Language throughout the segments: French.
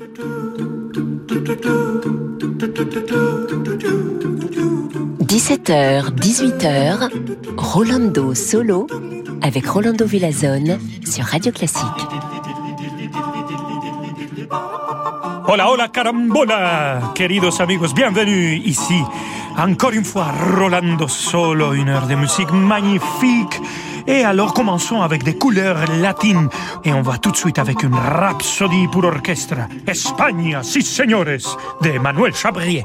17h, 18h, Rolando Solo avec Rolando Villazone sur Radio Classique. Hola, hola, carambola, queridos amigos, bienvenue ici. Encore une fois, Rolando Solo, une heure de musique magnifique. Et alors commençons avec des couleurs latines. Et on va tout de suite avec une rhapsodie pour orchestre. Espagne, si señores, de Manuel Chabrier.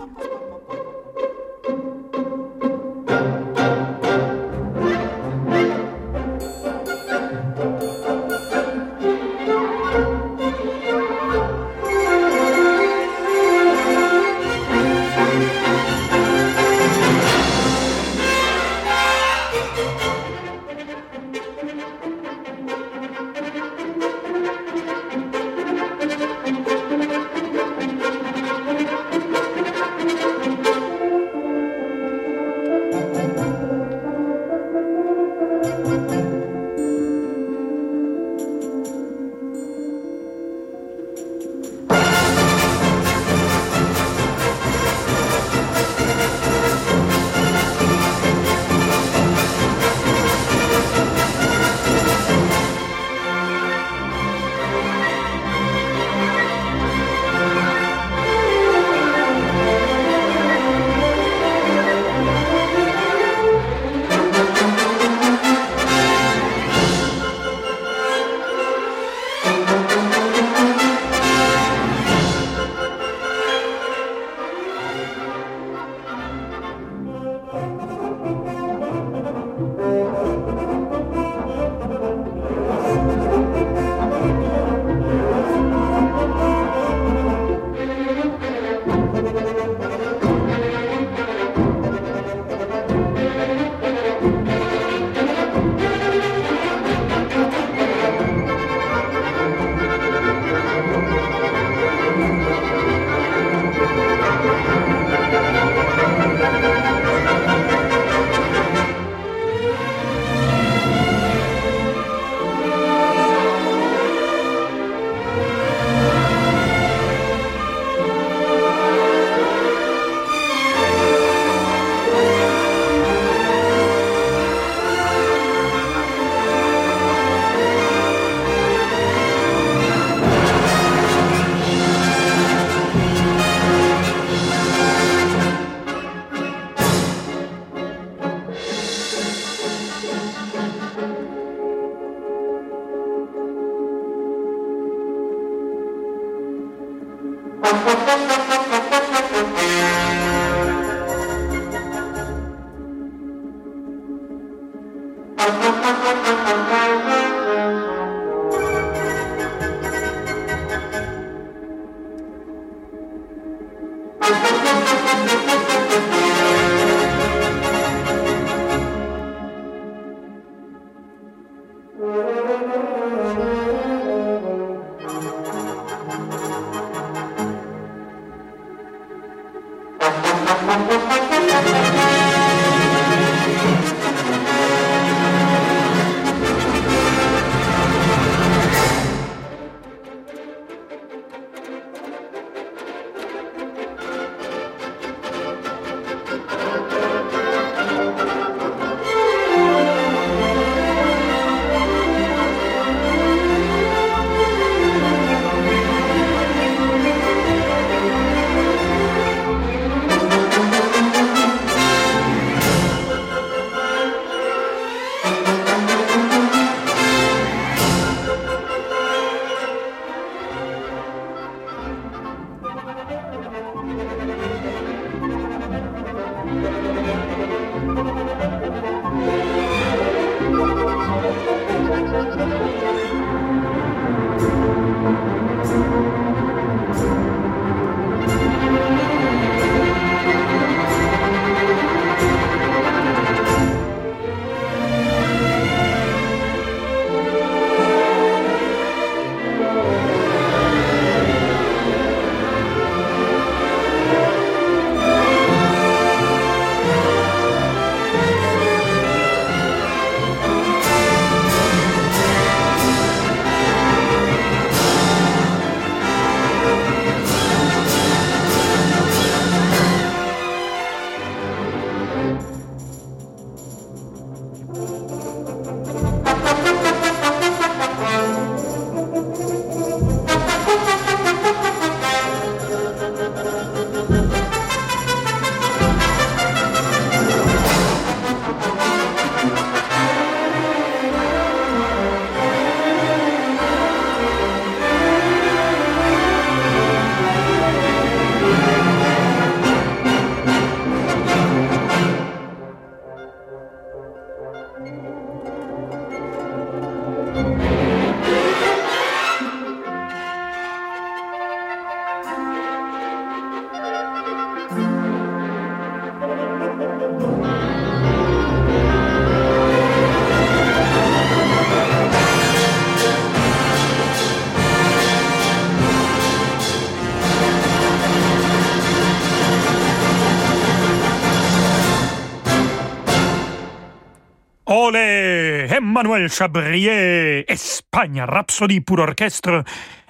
Olé Emmanuel Chabrier Espagne Rhapsodie pour orchestre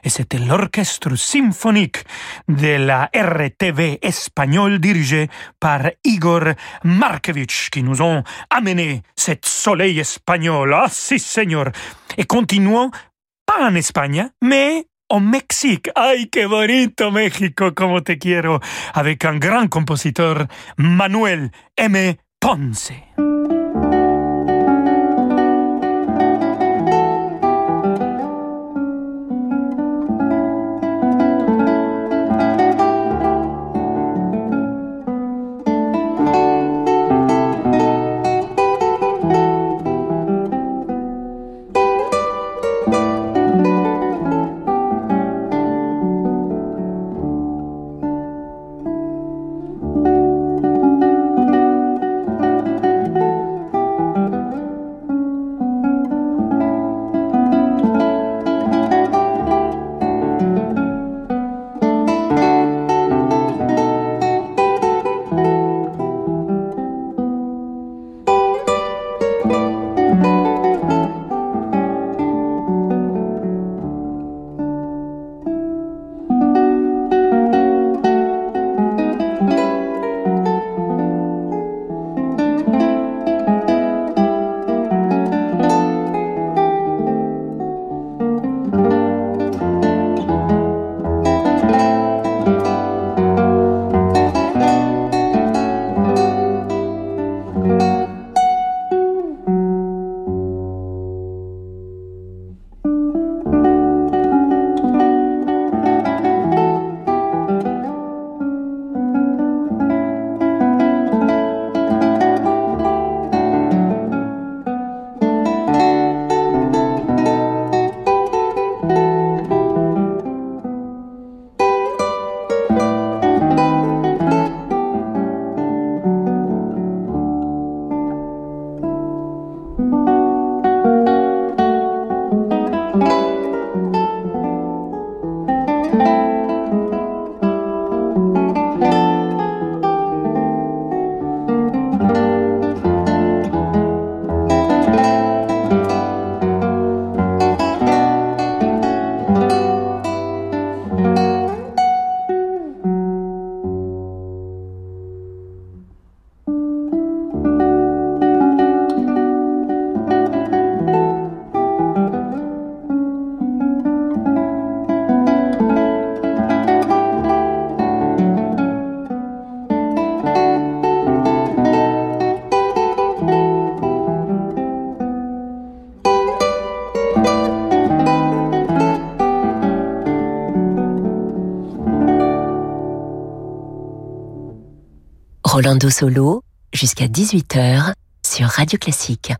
et c'était l'orchestre symphonique de la RTV espagnole dirigé par Igor Markovitch qui nous ont amené cet soleil espagnol. Ah si, Seigneur. Et continuons, pas en Espagne, mais au Mexique. Ay, qué bonito México, como te quiero, avec un grand compositeur, Manuel M. Ponce. Rolando Solo jusqu'à 18h sur Radio Classique.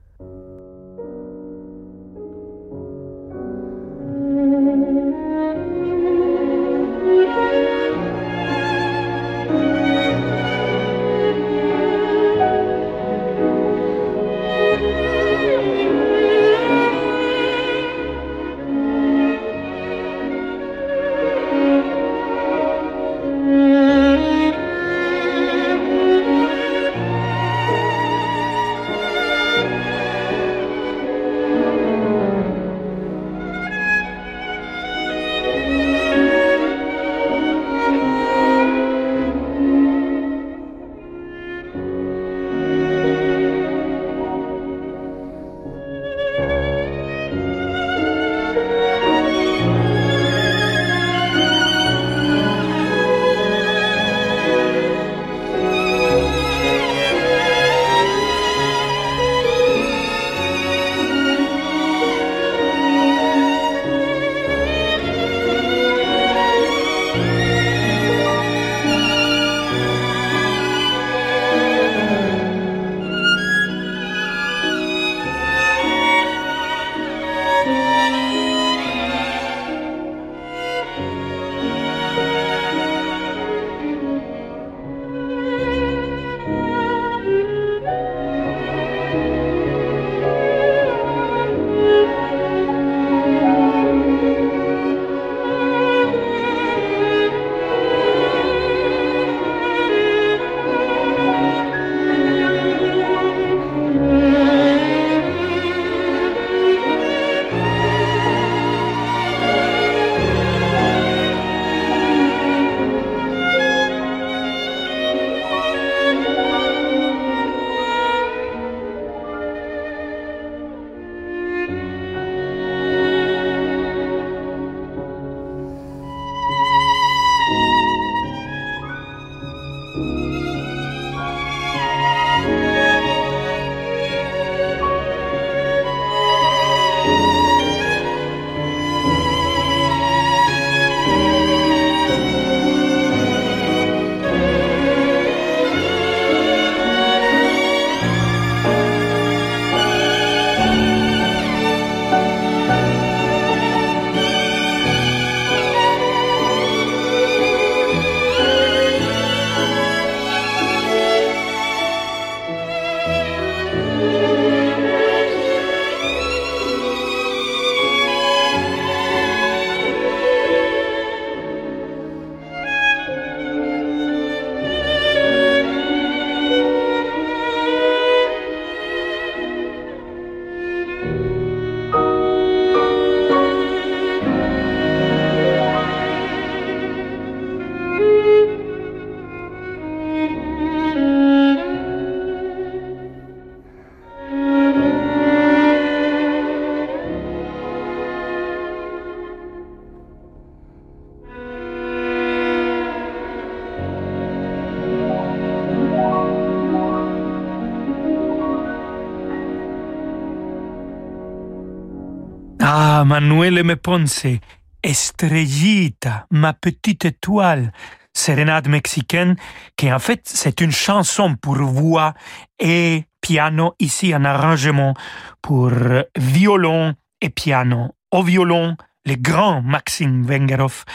Manuel M. Ponce, Estrellita, ma petite étoile, sérénade mexicaine, qui en fait c'est une chanson pour voix et piano, ici un arrangement pour violon et piano. Au violon, le grand Maxime Vengerov,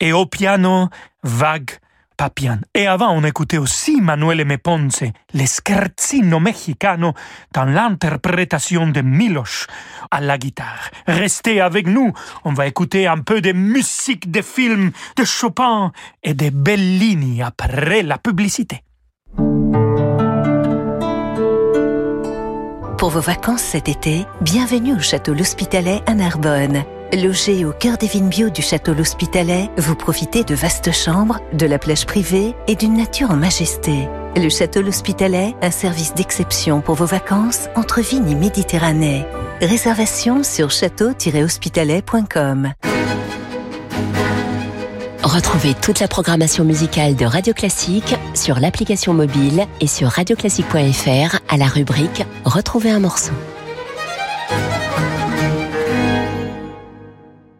et au piano, vague Papian. Et avant, on écoutait aussi Manuel M. Ponce, le scherzino mexicano, dans l'interprétation de Miloš à la guitare. Restez avec nous, on va écouter un peu de musique de films de Chopin et de Bellini après la publicité. Pour vos vacances cet été, bienvenue au Château L'Hospitalet à Narbonne. Logé au cœur des vignes bio du château L'Hospitalet, vous profitez de vastes chambres, de la plage privée et d'une nature en majesté. Le château L'Hospitalet, un service d'exception pour vos vacances entre vignes et Méditerranée. Réservation sur château-hospitalet.com. Retrouvez toute la programmation musicale de Radio Classique sur l'application mobile et sur radioclassique.fr à la rubrique Retrouver un morceau.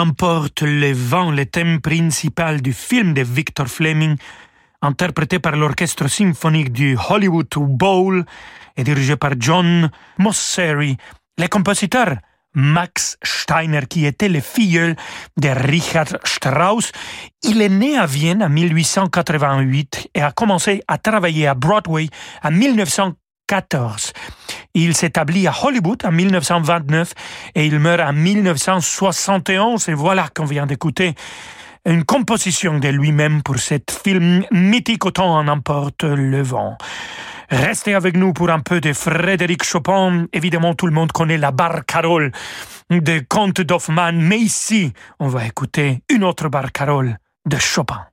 Emporte le vent, le thème principal du film de Victor Fleming, interprété par l'orchestre symphonique du Hollywood Bowl et dirigé par John Mosseri, le compositeur Max Steiner, qui était le filleul de Richard Strauss. Il est né à Vienne en 1888 et a commencé à travailler à Broadway en 1914. Il s'établit à Hollywood en 1929 et il meurt en 1971. Et voilà qu'on vient d'écouter une composition de lui-même pour cet film mythique autant en emporte le vent. Restez avec nous pour un peu de Frédéric Chopin. Évidemment, tout le monde connaît la barcarolle de Comte d'Hoffmann, mais ici, on va écouter une autre barcarolle de Chopin.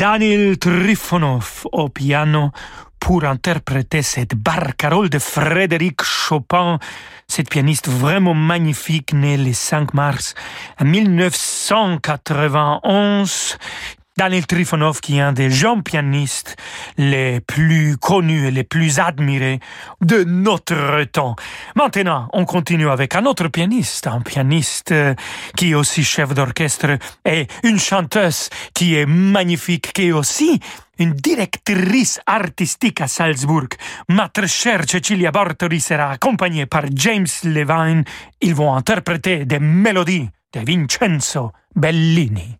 Daniel Trifonov au piano pour interpréter cette barcarolle de Frédéric Chopin, cette pianiste vraiment magnifique née le 5 mars 1991, Daniel Trifonov, qui est un des jeunes pianistes les plus connus et les plus admirés de notre temps. Maintenant, on continue avec un autre pianiste, un pianiste euh, qui est aussi chef d'orchestre et une chanteuse qui est magnifique, qui est aussi une directrice artistique à Salzbourg. Ma très chère Cecilia Bartori sera accompagnée par James Levine. Ils vont interpréter des mélodies de Vincenzo Bellini.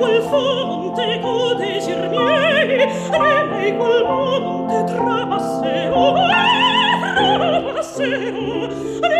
quel fonte co desir miei né lei quel monte trapasserò trapasserò né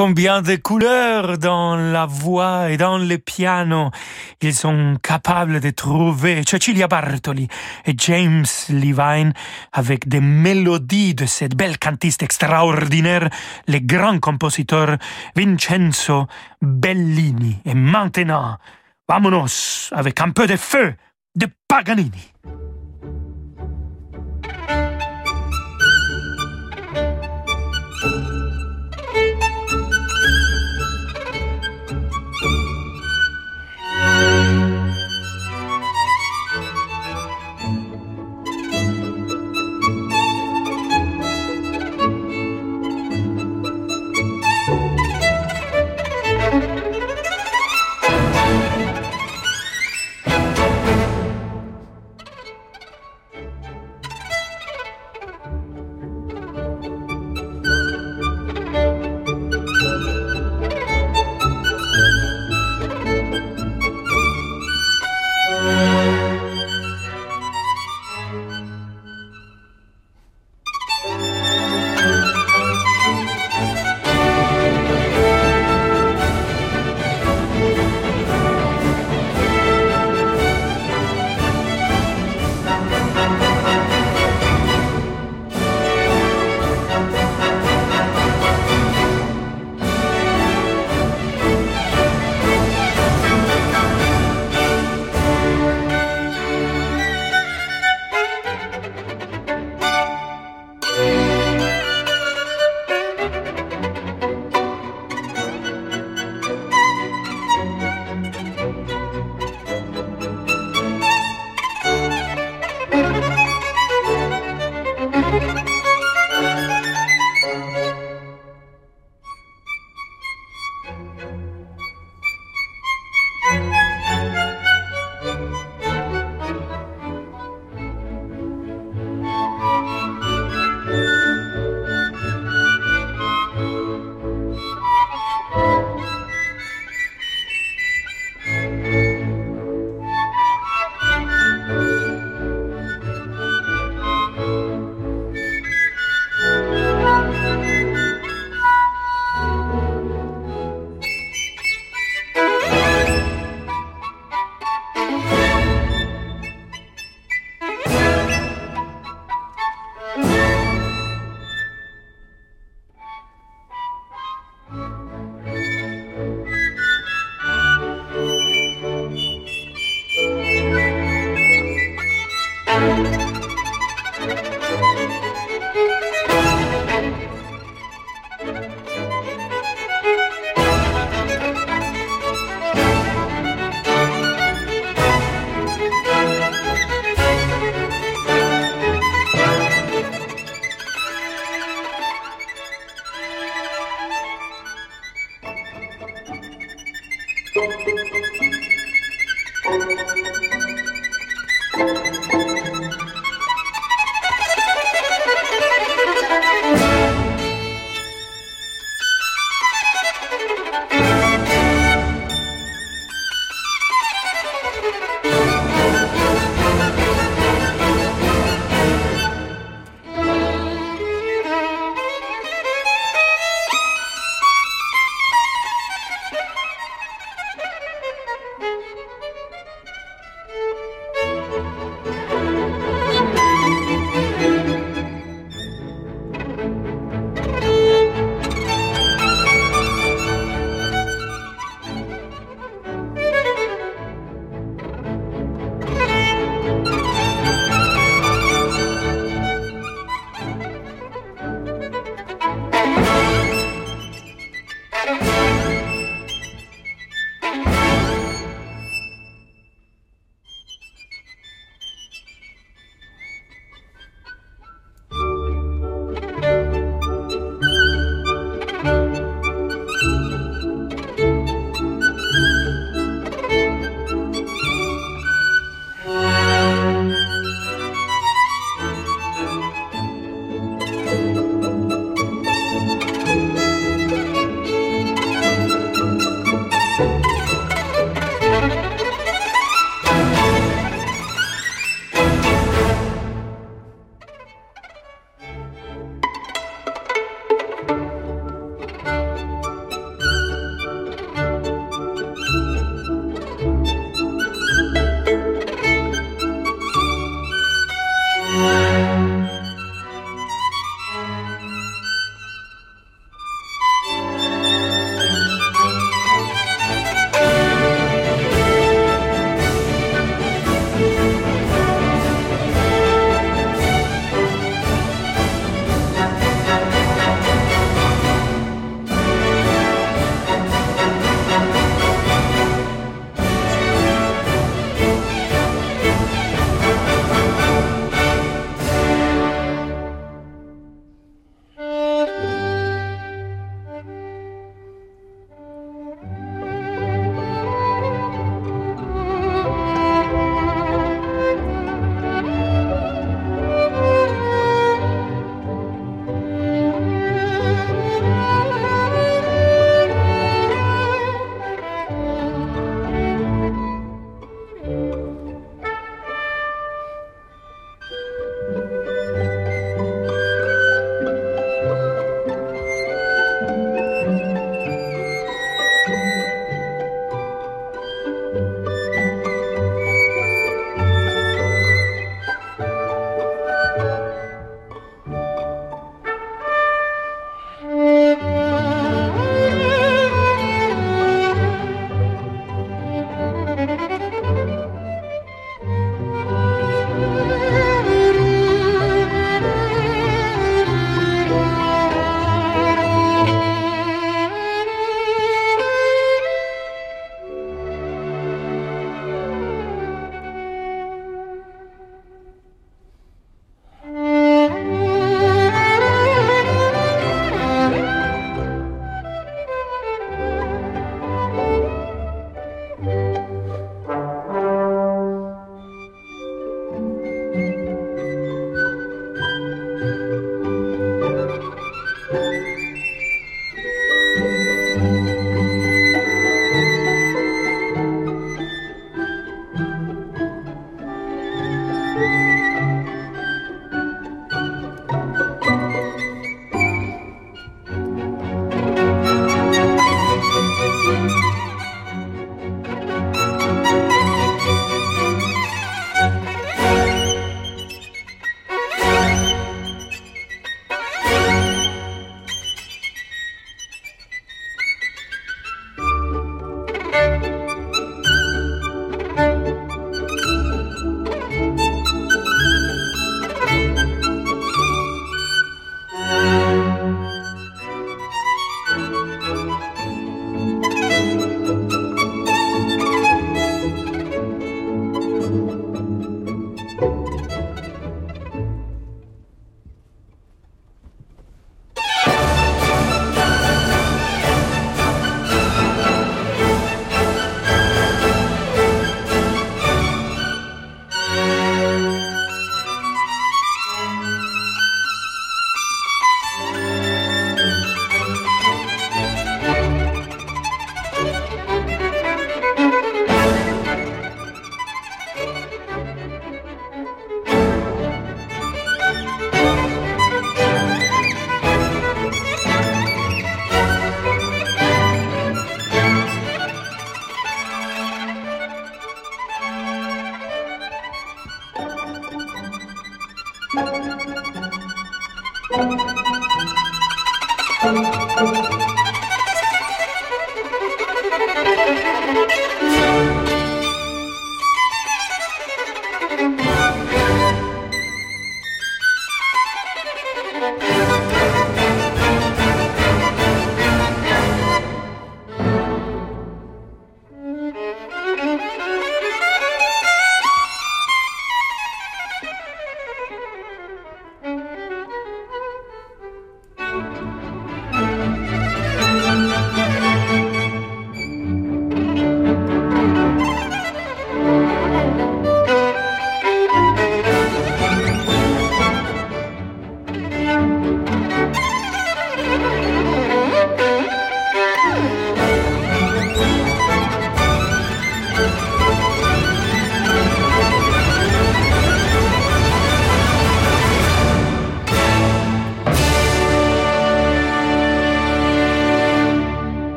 combien de couleurs dans la voix et dans le piano ils sont capables de trouver. Cecilia Bartoli et James Levine avec des mélodies de cette belle cantiste extraordinaire, le grand compositeur Vincenzo Bellini. Et maintenant, vamonos avec un peu de feu de Paganini.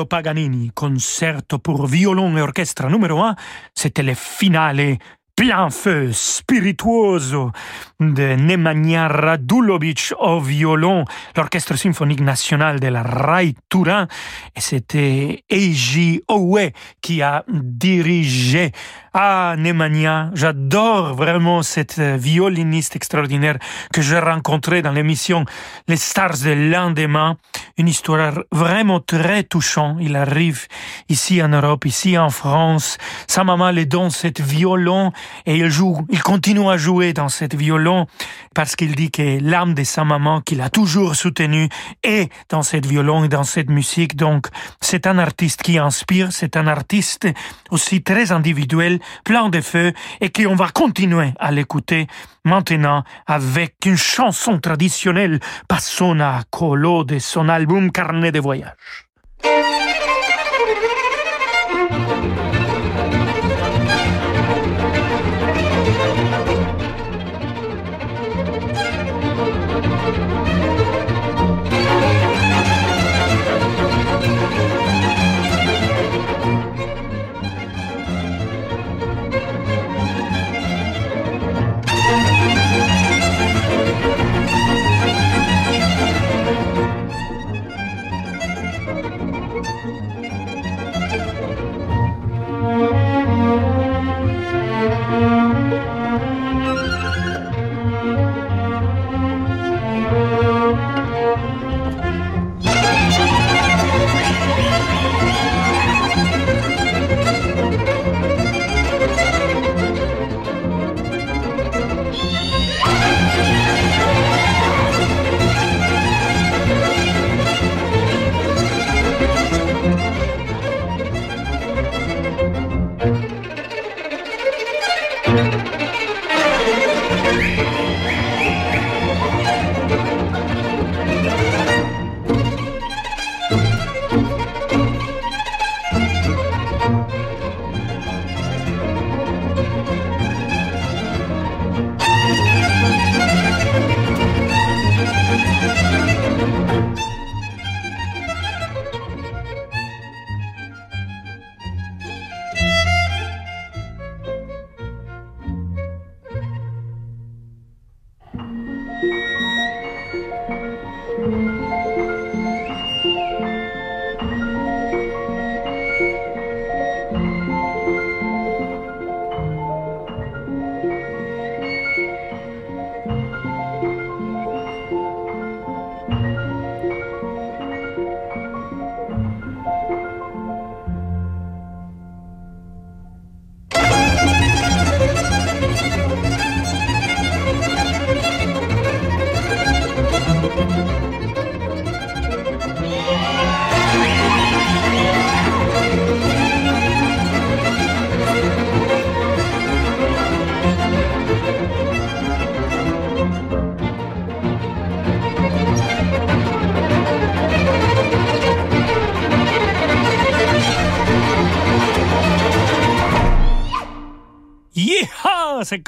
Niccolo Paganini, concerto pour violon et orchestre numéro 1, c'était le finale plein feu spirituoso de Nemanja Radulovic au violon, l'Orchestre symphonique national de la Rai Turin, et c'était Eiji Owe qui a dirigé. Ah, Nemanja, j'adore vraiment cette violiniste extraordinaire que j'ai rencontrée dans l'émission Les Stars de l'Indéma. Une histoire vraiment très touchante. Il arrive ici en Europe, ici en France. Sa maman lui donne cette violon et il joue, il continue à jouer dans cette violon parce qu'il dit que l'âme de sa maman qu'il a toujours soutenue est dans cette violon et dans cette musique. Donc, c'est un artiste qui inspire, c'est un artiste aussi très individuel, plein de feu et qu'on va continuer à l'écouter maintenant avec une chanson traditionnelle, Passona Colo de son album Carnet de voyage.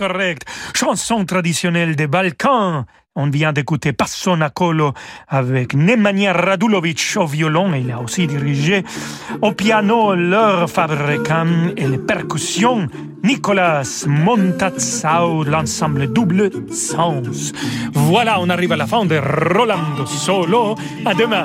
Correct. Chanson traditionnelle des Balkans. On vient d'écouter Passona Colo avec Nemanja Radulovic au violon, il a aussi dirigé au piano leur fabricant et les percussions Nicolas Montazzao, l'ensemble double sens. Voilà, on arrive à la fin de Rolando Solo. À demain.